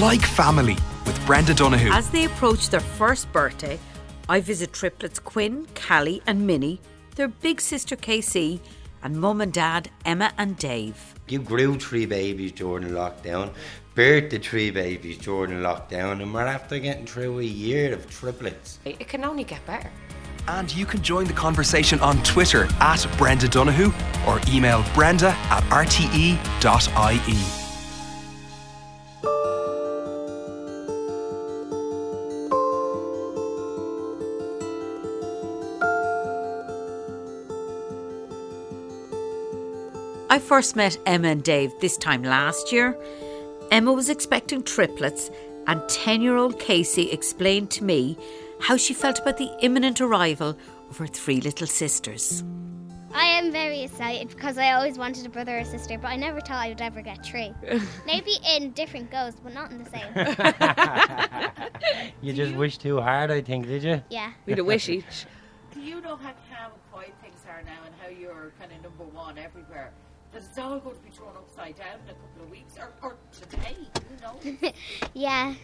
like family with Brenda Donohoe. As they approach their first birthday, I visit triplets Quinn, Callie, and Minnie, their big sister Casey, and mum and dad Emma and Dave. You grew three babies during lockdown, birthed the three babies during lockdown, and we're after getting through a year of triplets. It can only get better. And you can join the conversation on Twitter at Brenda Donohoe or email brenda at rte.ie. first met Emma and Dave this time last year. Emma was expecting triplets, and 10 year old Casey explained to me how she felt about the imminent arrival of her three little sisters. I am very excited because I always wanted a brother or sister, but I never thought I would ever get three. Maybe in different ghosts, but not in the same. You just wish too hard, I think, did you? Yeah. We'd a wish each. Do you know how calm and quiet things are now and how you're kind of number one everywhere? That it's all going to be thrown upside down in a couple of weeks or, or today, you know? Yeah.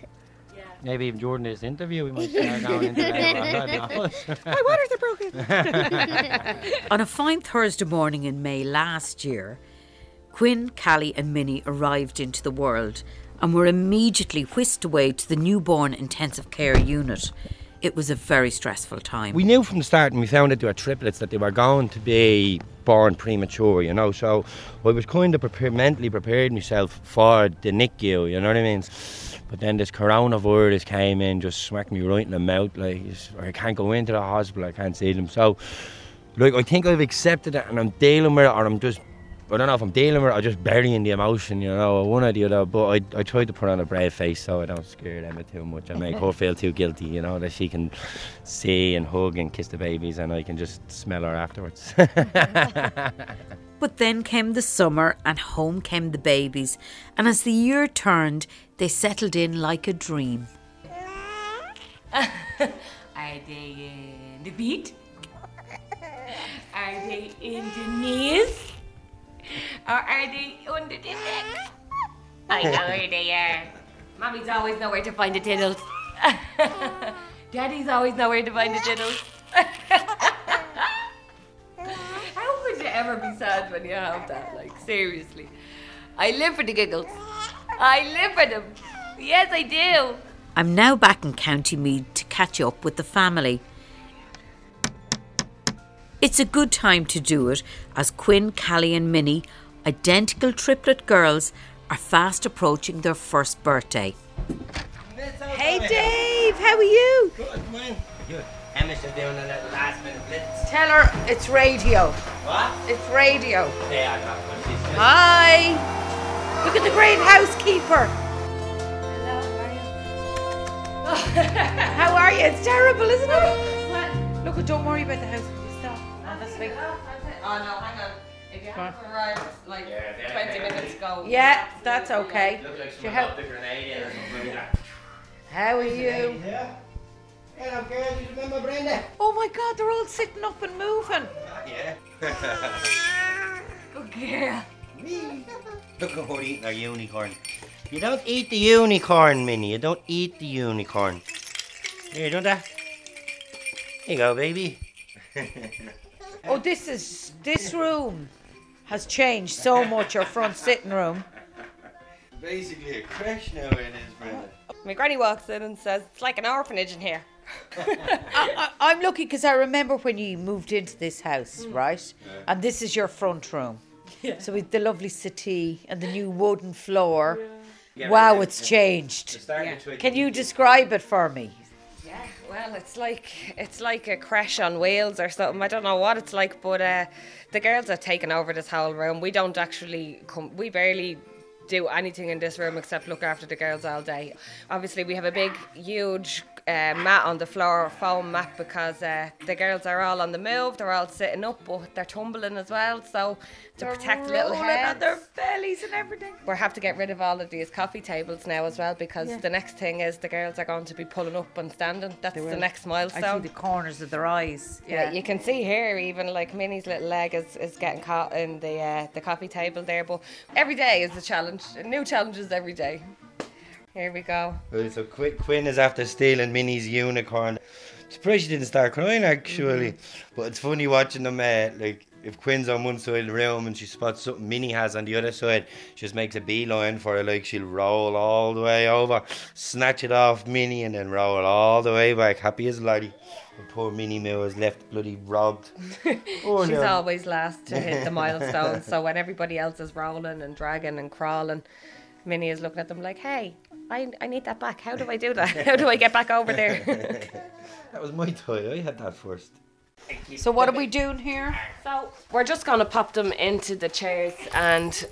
Yeah. Maybe even during this interview, we might start going into that. My waters are broken. On a fine Thursday morning in May last year, Quinn, Callie, and Minnie arrived into the world and were immediately whisked away to the newborn intensive care unit. It was a very stressful time. we knew from the start when we found out they were triplets that they were going to be born premature, you know. So I was kind of prepared, mentally prepared myself for the NICU, you know what I mean? But then this coronavirus came in, just smacked me right in the mouth. Like I can't go into the hospital, I can't see them. So, like I think I've accepted it and I'm dealing with it, or I'm just. I don't know if I'm dealing with it or just burying the emotion, you know, one or the other. But I, I try to put on a brave face so I don't scare Emma too much. I make her feel too guilty, you know, that she can see and hug and kiss the babies and I can just smell her afterwards. But then came the summer and home came the babies. And as the year turned, they settled in like a dream. Are they in the beat? Are they in the knees? Or are they under the neck? I know where they are. Mommy's always know where to find the tiddles. Daddy's always know where to find the tiddles. How could you ever be sad when you have that? Like, seriously. I live for the giggles. I live for them. Yes, I do. I'm now back in County Meath to catch up with the family. It's a good time to do it as Quinn, Callie, and Minnie, identical triplet girls, are fast approaching their first birthday. Hey, Dave, how are you? Good, come on. Good. Emma's just doing a little last minute blitz. Tell her it's radio. What? It's radio. Yeah, I got one. Hi. Look at the great housekeeper. Hello, how are you? how are you? It's terrible, isn't it? Look, don't worry about the house. Stop. Oh, like, Oh no, hang on. If you haven't arrived like Yeah, then 20 maybe. minutes ago. yeah, that's okay. Look like someone have- popped a grenade in or something like that. How are you? Yeah. Hello, girls. You remember Brenda? Oh my God, they're all sitting up and moving. Yeah. Good girl. Look at her eating her unicorn. You don't eat the unicorn, Minnie. You don't eat the unicorn. Here, don't that? Here you go, baby. Oh, this is this room has changed so much. Our front sitting room. Basically a crash now it is, Brenda. My granny walks in and says, It's like an orphanage in here. I, I, I'm lucky because I remember when you moved into this house, mm. right? Yeah. And this is your front room. Yeah. So with the lovely settee and the new wooden floor. Yeah. wow, it's changed. Can you describe it for me? Well, it's like it's like a crash on wheels or something. I don't know what it's like, but uh, the girls have taken over this whole room. We don't actually come. We barely do anything in this room except look after the girls all day. Obviously, we have a big, huge uh, mat on the floor, foam mat, because uh, the girls are all on the move. They're all sitting up, but they're tumbling as well. So to protect the little rolling heads, on their bellies and everything. we have to get rid of all of these coffee tables now as well because Yeah. the next thing is the girls are going to be pulling up and standing. That's the will. next I milestone. see the corners of their eyes. yeah, you can see here even like Minnie's little leg is, is getting caught in the uh, the coffee table there. But every day is a challenge, new challenges every day. Here we go. Right, so Qu- Quinn is after stealing Minnie's unicorn. I'm Surprised she didn't start crying actually. But it's funny watching them uh, like if Quinn's on one side of the room and she spots something Minnie has on the other side, she just makes a beeline for it like she'll roll all the way over, snatch it off Minnie and then roll all the way back. Happy as a laddie. And poor Minnie is left bloody robbed. Oh, She's no. always last to hit the milestones. so when everybody else is rolling and dragging and crawling, Minnie is looking at them like, hey, I, I need that back. How do I do that? How do I get back over there? That was my toy. I had that first. So what are we doing here? so we're just going to pop them into the chairs and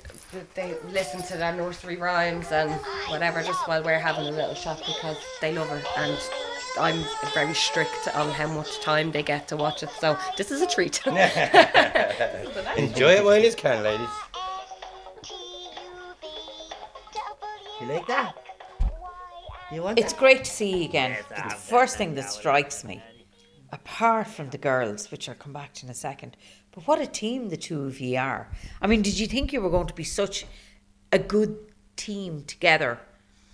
they listen to their nursery rhymes and whatever just while we're having a little chat because they love it and I'm very strict on how much time they get to watch it. So this is a treat. Enjoy it while you can, ladies. You like that? You want It's great to see you again. But the first thing that strikes me, apart from the girls, which I'll come back to in a second, but what a team the two of you are. I mean, did you think you were going to be such a good team together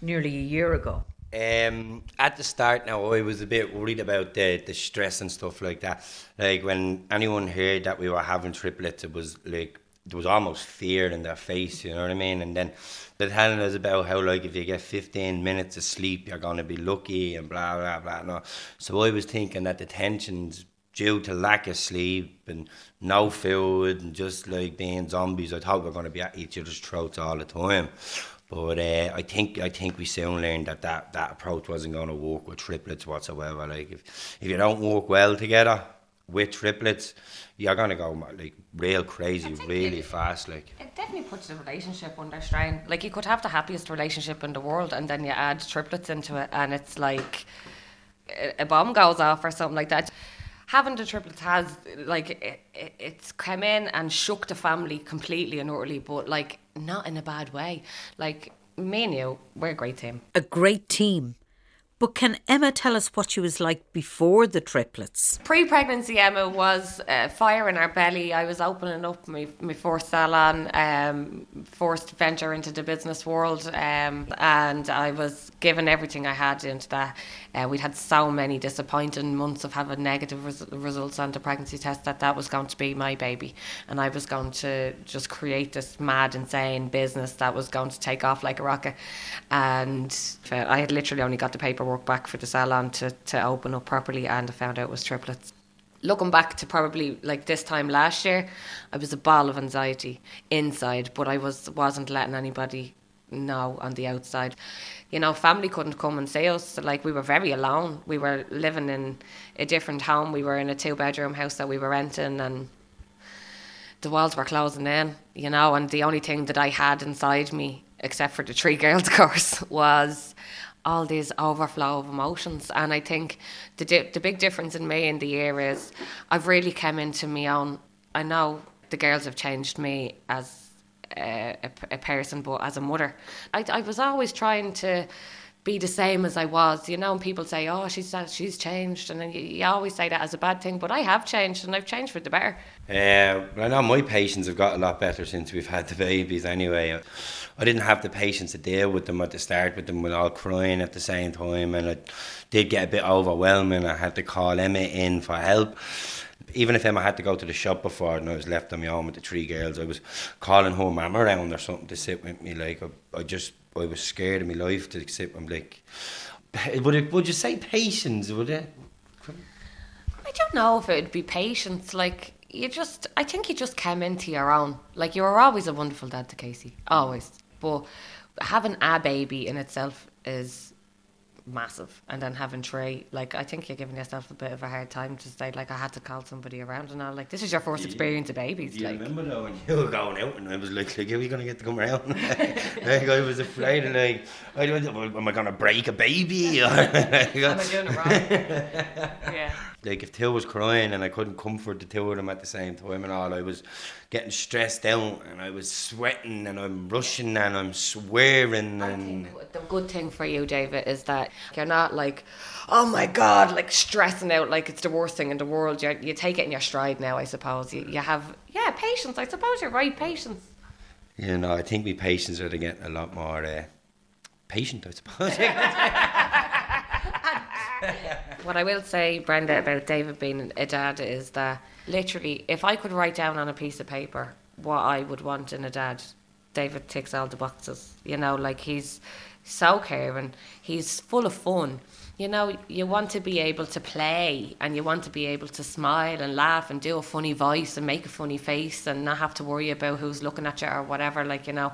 nearly a year ago? Um, at the start now, I was a bit worried about the, the stress and stuff like that. Like when anyone heard that we were having triplets, it was like there was almost fear in their face. You know what I mean? And then they're telling us about how like if you get 15 minutes of sleep, you're gonna be lucky and blah blah blah. No. So I was thinking that the tensions due to lack of sleep and no food and just like being zombies, I thought we were gonna be at each other's throats all the time. But uh, I think I think we soon learned that that, that approach wasn't going to work with triplets whatsoever. Like if if you don't work well together with triplets, you're gonna go like real crazy, really fast. Like It definitely puts the relationship under strain. Like you could have the happiest relationship in the world, and then you add triplets into it, and it's like a- a bomb goes off or something like that. Having the triplets has like it, it, it's come in and shook the family completely and utterly, but like not in a bad way. Like me and you, we're a great team. A great team. But can Emma tell us what she was like before the triplets? Pre-pregnancy, Emma was uh, fire in our belly. I was opening up my, my first salon, um, first venture into the business world, um, and I was giving everything I had into that. Uh, we'd had so many disappointing months of having negative res- results on the pregnancy test that that was going to be my baby, and I was going to just create this mad, insane business that was going to take off like a rocket. And uh, I had literally only got the paperwork back for the salon to, to open up properly, and I found out it was triplets looking back to probably like this time last year, I was a ball of anxiety inside, but I was wasn't letting anybody know on the outside. You know, family couldn't come and see us. Like we were very alone. We were living in a different home. We were in a two bedroom house that we were renting and the walls were closing in, you know, and the only thing that I had inside me, except for the three girls of course, was all these overflow of emotions. And I think the di- the big difference in me in the year is I've really come into my own. I know the girls have changed me as uh, a, a, a person, but as a mother, I, I was always trying to be the same as I was, you know. And people say, "Oh, she's she's changed," and then you, you always say that as a bad thing. But I have changed, and I've changed for the better. Uh, I know my patients have got a lot better since we've had the babies anyway. I didn't have the patience to deal with them at the start with them all crying at the same time and it did get a bit overwhelming. I had to call Emma in for help. Even if Emma had to go to the shop before and I was left on my own with the three girls, I was calling her mum around or something to sit with me. Like I, I just I was scared of my life to sit with like would it would you say patience, would it? I don't know if it would be patience. Like you just, I think you just came into your own. Like you were always a wonderful dad to Casey, always. But having a baby in itself is massive, and then having three, like I think you're giving yourself a bit of a hard time to say like I had to call somebody around and all. Like this is your first experience of babies. Do you like remember though when you were going out and I was like, like, are we gonna get to come around? like I was afraid and like, I am I gonna break a baby? am I doing it wrong? yeah. Like if Till was crying and I couldn't comfort the two of them at the same time and all, I was getting stressed out and I was sweating and I'm rushing and I'm swearing I and think the good thing for you, David, is that you're not like, oh my god, like stressing out like it's the worst thing in the world. You you take it in your stride now, I suppose. You you have yeah patience. I suppose you're right, patience. you know, I think my patients are getting a lot more uh, patient, I suppose. What I will say, Brenda, about David being a dad is that literally, if I could write down on a piece of paper what I would want in a dad, David ticks all the boxes. You know, like he's so caring, he's full of fun. You know, you want to be able to play and you want to be able to smile and laugh and do a funny voice and make a funny face and not have to worry about who's looking at you or whatever. Like, you know,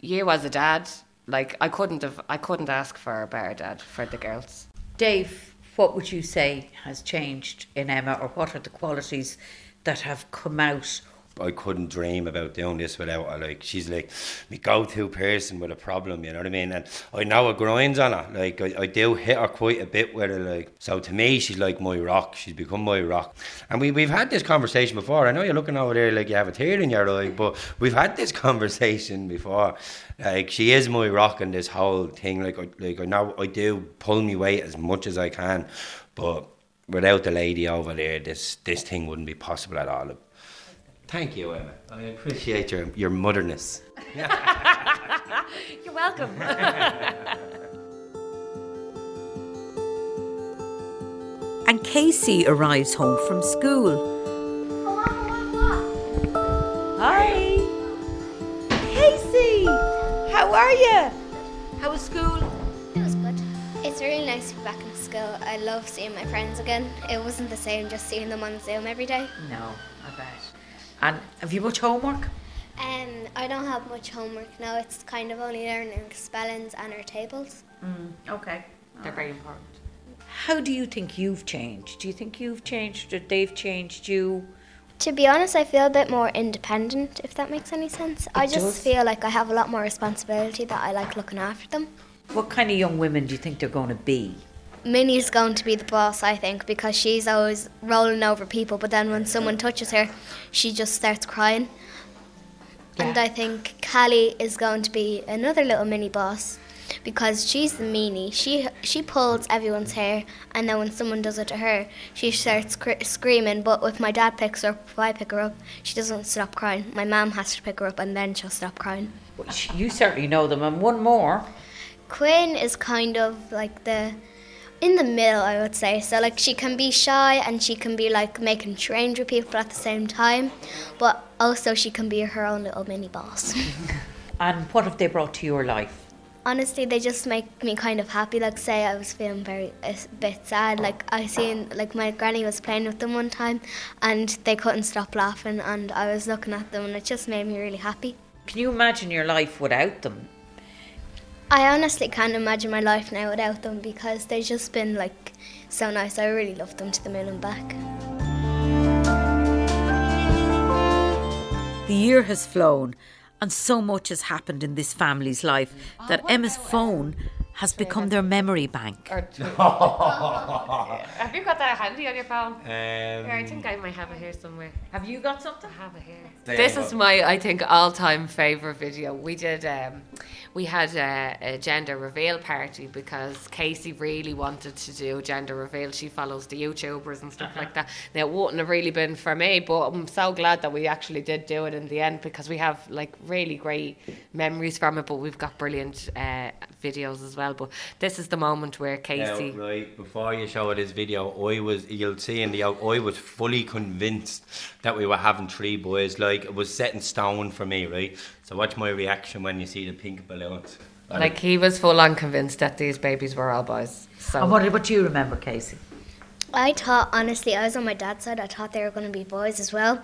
you as a dad, like I couldn't have I couldn't ask for a better dad for the girls. Dave, what would you say has changed in Emma, or what are the qualities that have come out? I couldn't dream about doing this without her. Like she's like my go-to person with a problem. You know what I mean? And I know it grinds on her. Like I, I do hit her quite a bit with it. Like so, to me, she's like my rock. She's become my rock. And we we've had this conversation before. I know you're looking over there like you have a tear in your eye, but we've had this conversation before. Like she is my rock in this whole thing. Like I like I know I do pull me weight as much as I can, but without the lady over there, this this thing wouldn't be possible at all. Thank you, Emma. I appreciate your, your motherness. You're welcome. And Casey arrives home from school. Hi, Casey. How are you? How was school? It was good. It's really nice to be back in school. I love seeing my friends again. It wasn't the same just seeing them on Zoom every day. No, I bet. And have you much homework? Um, I don't have much homework now. It's kind of only learning spellings and our tables. Okay. They're very important. How do you think you've changed? Do you think you've changed or they've changed you? To be honest, I feel a bit more independent, if that makes any sense. I just does. feel like I have a lot more responsibility that I like looking after them. What kind of young women do you think they're going to be? Minnie's going to be the boss, I think, because she's always rolling over people, but then when someone touches her, she just starts crying. And I think Callie is going to be another little mini boss because she's the meanie. She she pulls everyone's hair, and then when someone does it to her, she starts cr- screaming. But if my dad picks her up, if I pick her up, she doesn't stop crying. My mum has to pick her up, and then she'll stop crying. You certainly know them. And one more. Quinn is kind of like the in the middle, I would say. So like she can be shy and she can be like making strange with people at the same time, but also she can be her own little mini boss. And what have they brought to your life? Honestly, they just make me kind of happy. Like say I was feeling very a bit sad. Like I seen like my granny was playing with them one time, and they couldn't stop laughing, and I was looking at them, and it just made me really happy. Can you imagine your life without them? I honestly can't imagine my life now without them because they've just been like so nice. I really love them to the moon and back. The year has flown, and so much has happened in this family's life that Emma's phone has become their memory bank. Have you got that handy on your phone? yeah, I think I might have it here somewhere. Have you got something? I have it here. This is my, I think, all-time favorite video. We did, um, we had a, a gender reveal party because Casey really wanted to do gender reveal. She follows the YouTubers and stuff like that. Now, it wouldn't have really been for me, but I'm so glad that we actually did do it in the end because we have like really great memories from it. But we've got brilliant uh, videos as well. But this is the moment where Casey. Now, right before you show this video, I was you'll see in the out. I was fully convinced that we were having three boys. Like it was set in stone for me, right? So watch my reaction when you see the pink balloons. Like he was full on convinced that these babies were all boys. So And what, what do you remember, Casey? I thought, honestly, I was on my dad's side. I thought they were going to be boys as well.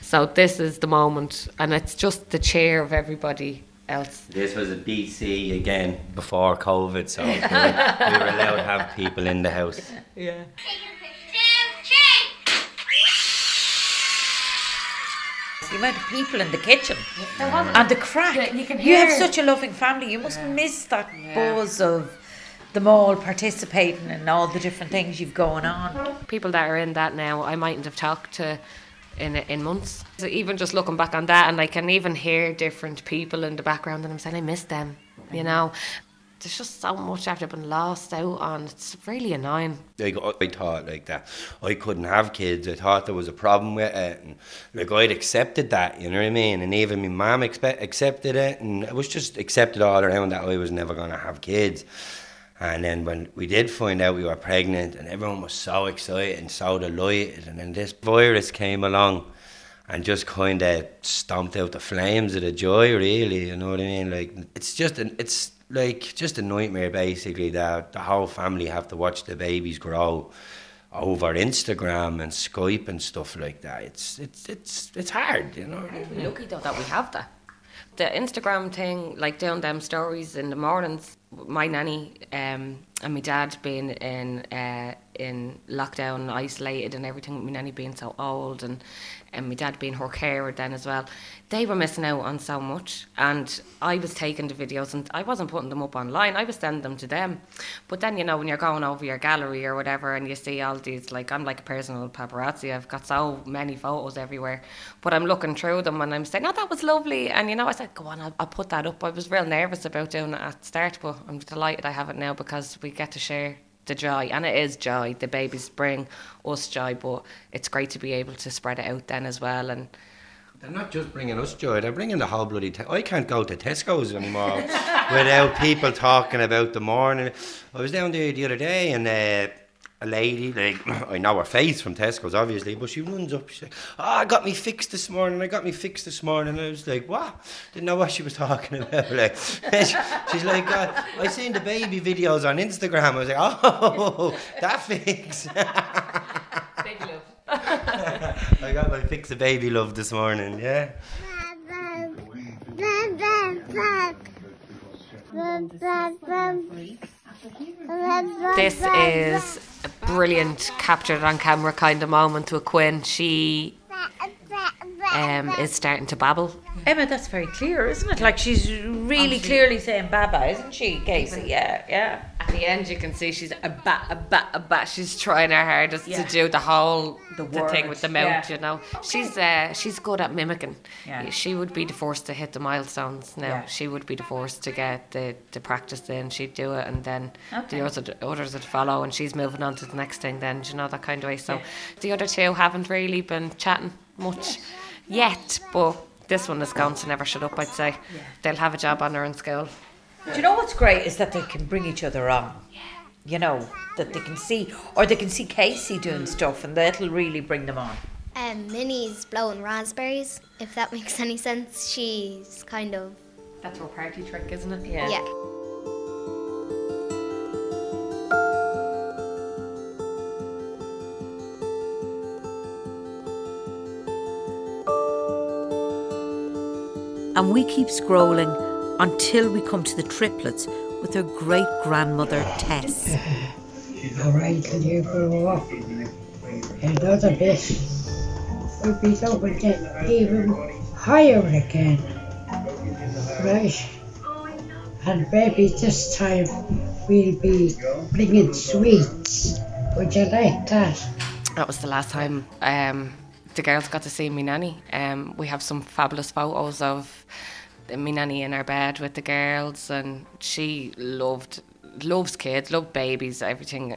So this is the moment, and it's just the cheer of everybody else. This was a BC again before COVID, so we, we were allowed to have people in the house. Yeah. The amount of people in the kitchen wasn't- and the crack. Yeah, you can You have such a loving family. You must miss that buzz of them all participating and all the different things you've going on. People that are in that now, I mightn't have talked to in in months. So even just looking back on that, and I can even hear different people in the background, and I'm saying I miss them, you know. there's just so much after been lost out on. It's really annoying. Like I thought like that I couldn't have kids. I thought there was a problem with it, and like I'd accepted that. You know what I mean? And even my mom expe- accepted it, and it was just accepted all around that I was never gonna have kids. And then when we did find out we were pregnant, and everyone was so excited and so delighted, and then this virus came along and just kind of stomped out the flames of the joy, really. You know what I mean? Like it's just an, it's like just a nightmare, basically. That the whole family have to watch the babies grow over Instagram and Skype and stuff like that. It's it's it's it's hard, you know. Lucky though that we have that. The Instagram thing, like doing them stories in the mornings. My nanny um, and my dad being in uh, in lockdown, isolated, and everything. My nanny being so old, and and my dad being her carer then as well. They were missing out on so much, and I was taking the videos and I wasn't putting them up online. I was sending them to them. But then you know when you're going over your gallery or whatever, and you see all these like I'm like a personal paparazzi. I've got so many photos everywhere, but I'm looking through them and I'm saying, "Oh, that was lovely," and you know I said, "Go on, I'll, I'll put that up." I was real nervous about doing it at start, but I'm delighted I have it now because we get to share the joy, and it is joy. The babies bring us joy, but it's great to be able to spread it out then as well. And They're not just bringing us joy; they're bringing the whole bloody. I can't go to Tesco's anymore without people talking about the morning. I was down there the other day, and uh, a lady, like I know her face from Tesco's, obviously, but she runs up. She's like, "Oh, I got me fixed this morning. I got me fixed this morning." And I was like, "What?" Didn't know what she was talking about. Like, she's like, uh, "I seen the baby videos on Instagram." I was like, "Oh, that fix." big love. I got my fix a baby love this morning. Yeah. This is a brilliant captured on camera kind of moment with Quinn. She um, is starting to babble. Emma, that's very clear, isn't it? Like she's really clearly saying Baba, isn't she, Casey? Yeah, yeah. At the end, you can see she's a bat, a bat, a bat. She's trying her hardest Yeah. to do the whole The the, thing with the mouth. yeah. You know, she's uh, she's good at mimicking. Yeah. She would be the first to hit the milestones. Now Yeah. she would be the first to get the, the practice in. She'd do it, and then Okay. the other others would follow, and she's moving on to the next thing. Then you know that kind of way. So the other two haven't really been chatting much yet, but. This one is going to never shut up, I'd say. They'll have a job on her in school. Do you know what's great is that they can bring each other on. Yeah. You know that they can see, or they can see Casey doing stuff, and that'll really bring them on. Um, Minnie's blowing raspberries, if that makes any sense. She's kind of, That's her party trick, isn't it? Yeah. yeah. And we keep scrolling until we come to the triplets with their great grandmother Tess. All right till you grow up. Another bit will be over to even higher again. Right? And maybe this time we'll be bringing sweets. Would you like that? That was the last time um, the girls got to see me nanny. Um, we have some fabulous photos of me nanny in her bed with the girls, and she loved loves kids, loved babies, everything.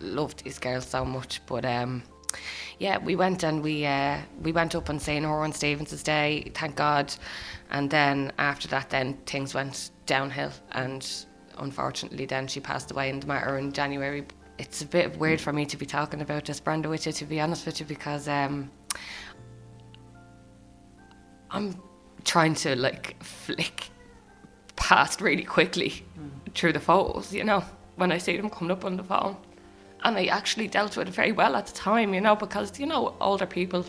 Loved these girls so much, but um, yeah, we went and we uh, we went up and seen her on Stephen's Day, thank God, and then after that, then things went downhill, and unfortunately, then she passed away in the matter in January. It's a bit weird for me to be talking about this, Brenda, with you, to be honest with you, because um, I'm trying to like flick past really quickly through the photos, you know, when I see them coming up on the phone. And I actually dealt with it very well at the time, you know, because, you know, older people,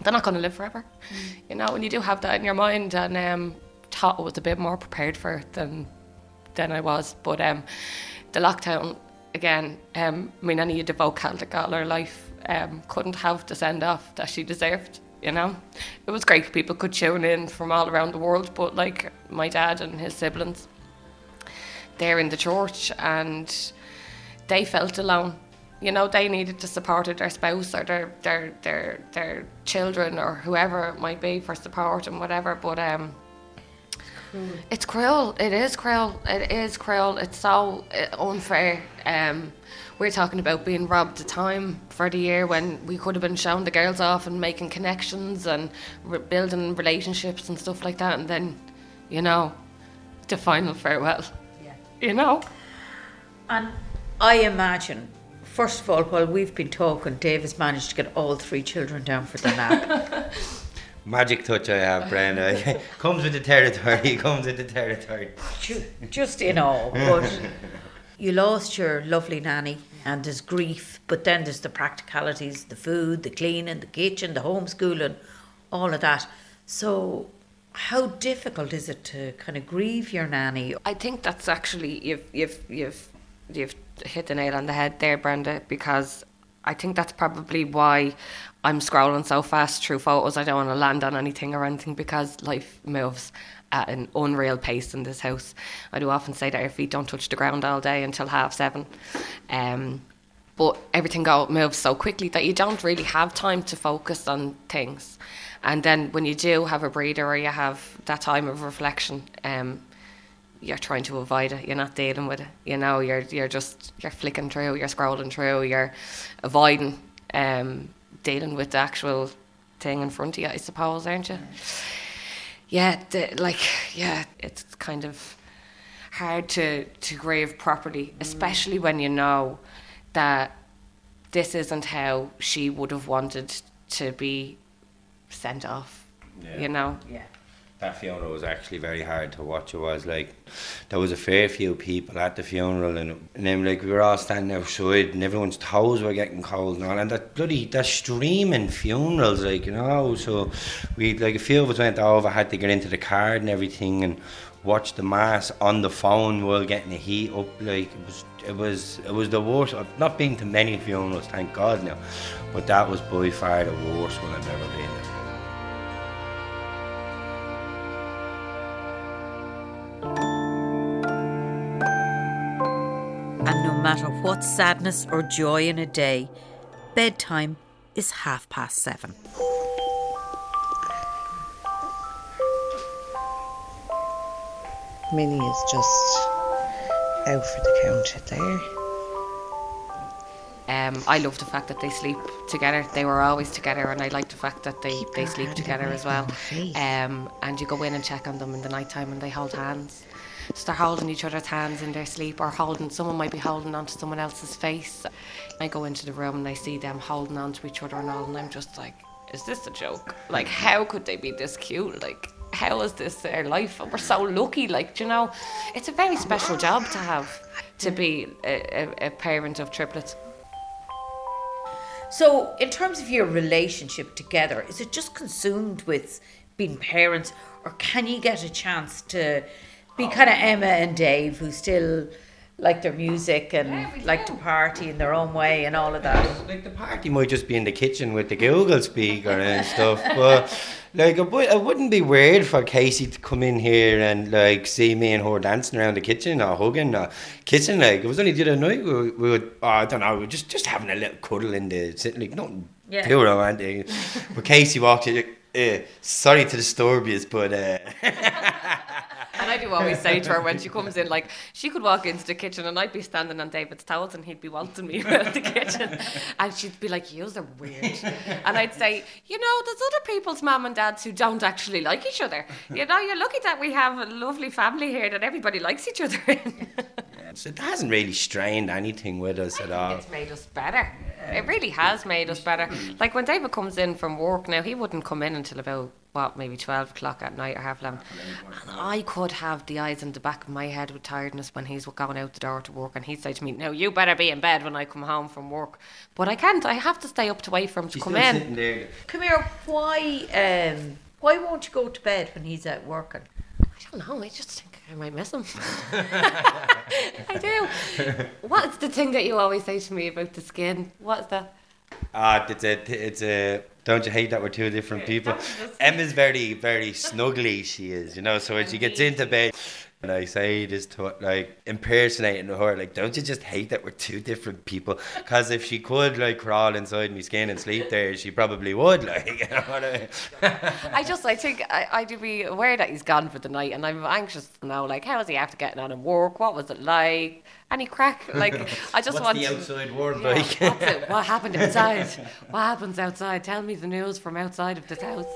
they're not going to live forever, you know, and you do have that in your mind. And um, thought I was a bit more prepared for it than than I was. But um, the lockdown, again, um, my nanny had devout Celtic all her life, um, couldn't have the send off that she deserved. You know, it was great. People could tune in from all around the world, but like my dad and his siblings, they're in the church and they felt alone. You know, they needed the support of their spouse or their their their their children or whoever it might be for support and whatever. But um, It's cruel. It is cruel. It is cruel. It's so uh, unfair. Um, we're talking about being robbed of time for the year when we could have been showing the girls off and making connections and re- building relationships and stuff like that, and then, you know, the final farewell. Yeah. You know. And I imagine, first of all, while we've been talking, Dave has managed to get all three children down for the nap. Magic touch I have, Brenda. comes with the territory. Comes with the territory. Ju- just in awe. But you lost your lovely nanny, and there's grief, but then there's the practicalities the food, the cleaning, the kitchen, the homeschooling, all of that. So, how difficult is it to kind of grieve your nanny? I think that's actually you've you've you've you've hit the nail on the head there, Brenda, because I think that's probably why I'm scrolling so fast through photos. I don't want to land on anything or anything because life moves at an unreal pace in this house. I do often say that our feet don't touch the ground all day until half seven. Um, but everything go, moves so quickly that you don't really have time to focus on things. And then when you do have a breather or you have that time of reflection, um, you're trying to avoid it. You're not dealing with it. You know, you're you're just you're flicking through, you're scrolling through, you're avoiding um, dealing with the actual thing in front of you. I suppose, aren't you? Yeah, the, like yeah, it's kind of hard to to grieve properly, especially when you know that this isn't how she would have wanted to be sent off. Yeah. You know. Yeah. That funeral was actually very hard to watch. It was like there was a fair few people at the funeral, and, and then like we were all standing outside, and everyone's toes were getting cold and all. And that bloody that streaming funerals, like you know. So we like a few of us went over, had to get into the car and everything, and watch the mass on the phone while getting the heat up. Like it was, it was, it was the worst. I've not been to many funerals, thank God now, but that was by far the worst one I've ever been And no matter what sadness or joy in a day, bedtime is half past seven. Minnie is just out for the counter there. Um, I love the fact that they sleep together. They were always together, and I like the fact that they, Keep they sleep together as well. from her face. Um, and you go in and check on them in the night time, and they hold hands. So they're holding each other's hands in their sleep, or holding. Someone might be holding onto someone else's face. I go into the room and I see them holding onto each other and all, and I'm just like, is this a joke? Like, how could they be this cute? Like, how is this their life? And we're so lucky. Like, you know, it's a very special job to have to be a, a, a parent of triplets. So, in terms of your relationship together, is it just consumed with being parents, or can you get a chance to be kind of Emma and Dave, who still like their music and like to party in their own way and all of that? Like the party might just be in the kitchen with the Google speaker and stuff, but like it, would, it wouldn't be weird for Casey to come in here and like see me and her dancing around the kitchen or hugging or kissing. Like it was only the other night we, were- we would, oh, I don't know, we were just just having a little cuddle in the sitting like nothing Yeah. too romantic. but Casey walked in. Uh, sorry to disturb you, but uh, And I do always say to her when she comes in, like, she could walk into the kitchen and I'd be standing on David's towels and he'd be waltzing me around the kitchen. And she'd be like, Yous are weird. And I'd say, You know, there's other people's mum and dads who don't actually like each other. You know, you're lucky that we have a lovely family here that everybody likes each other in. so it hasn't really strained anything with us at all. It's made us better. It really has made us better. Like when David comes in from work now, he wouldn't come in until about what, maybe twelve o'clock at night or half eleven. And I could have the eyes in the back of my head with tiredness when he's going out the door to work, and he'd say to me, "No, you better be in bed when I come home from work." But I can't. I have to stay up to wait for him to She's come in. there. Come here, why um, why won't you go to bed when he's out working? I don't know. I just think I might miss him. I do. What's the thing that you always say to me about the skin? What's that? Ah, it's a, it's a. Don't you hate that we're two different people? Emma's very, very snuggly. She is, you know. So when she gets into bed, And I say this to like impersonating her, like, don't you just hate that we're two different people? Because if she could like crawl inside my skin and sleep there, she probably would. Like, you know what I mean? I just, I think I, I do be aware that he's gone for the night, and I'm anxious to know, like, how was he after getting on and work? What was it like? Any crack? Like, I just What's want the to- outside world Yeah, like? What happened outside? what happens outside? Tell me the news from outside of this house.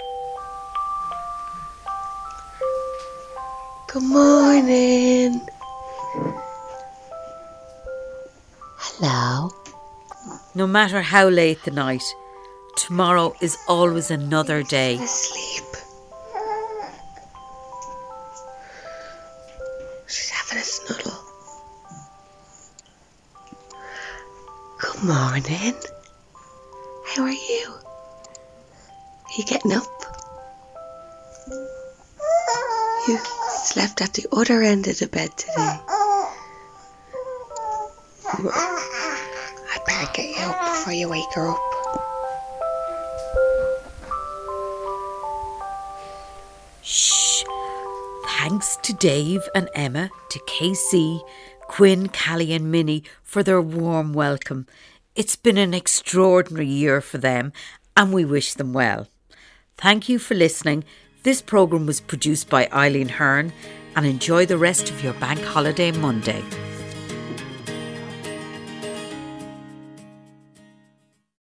Good morning. Hello. No matter how late the night, tomorrow is always another day. Asleep. She's having a snuddle. Good morning. How are you? Are you getting up? You slept at the other end of the bed today. I'd better get you up before you wake her up. Shh. Thanks to Dave and Emma, to Casey, Quinn, Callie, and Minnie for their warm welcome. It's been an extraordinary year for them, and we wish them well. Thank you for listening. This programme was produced by Eileen Hearn, and enjoy the rest of your bank holiday Monday.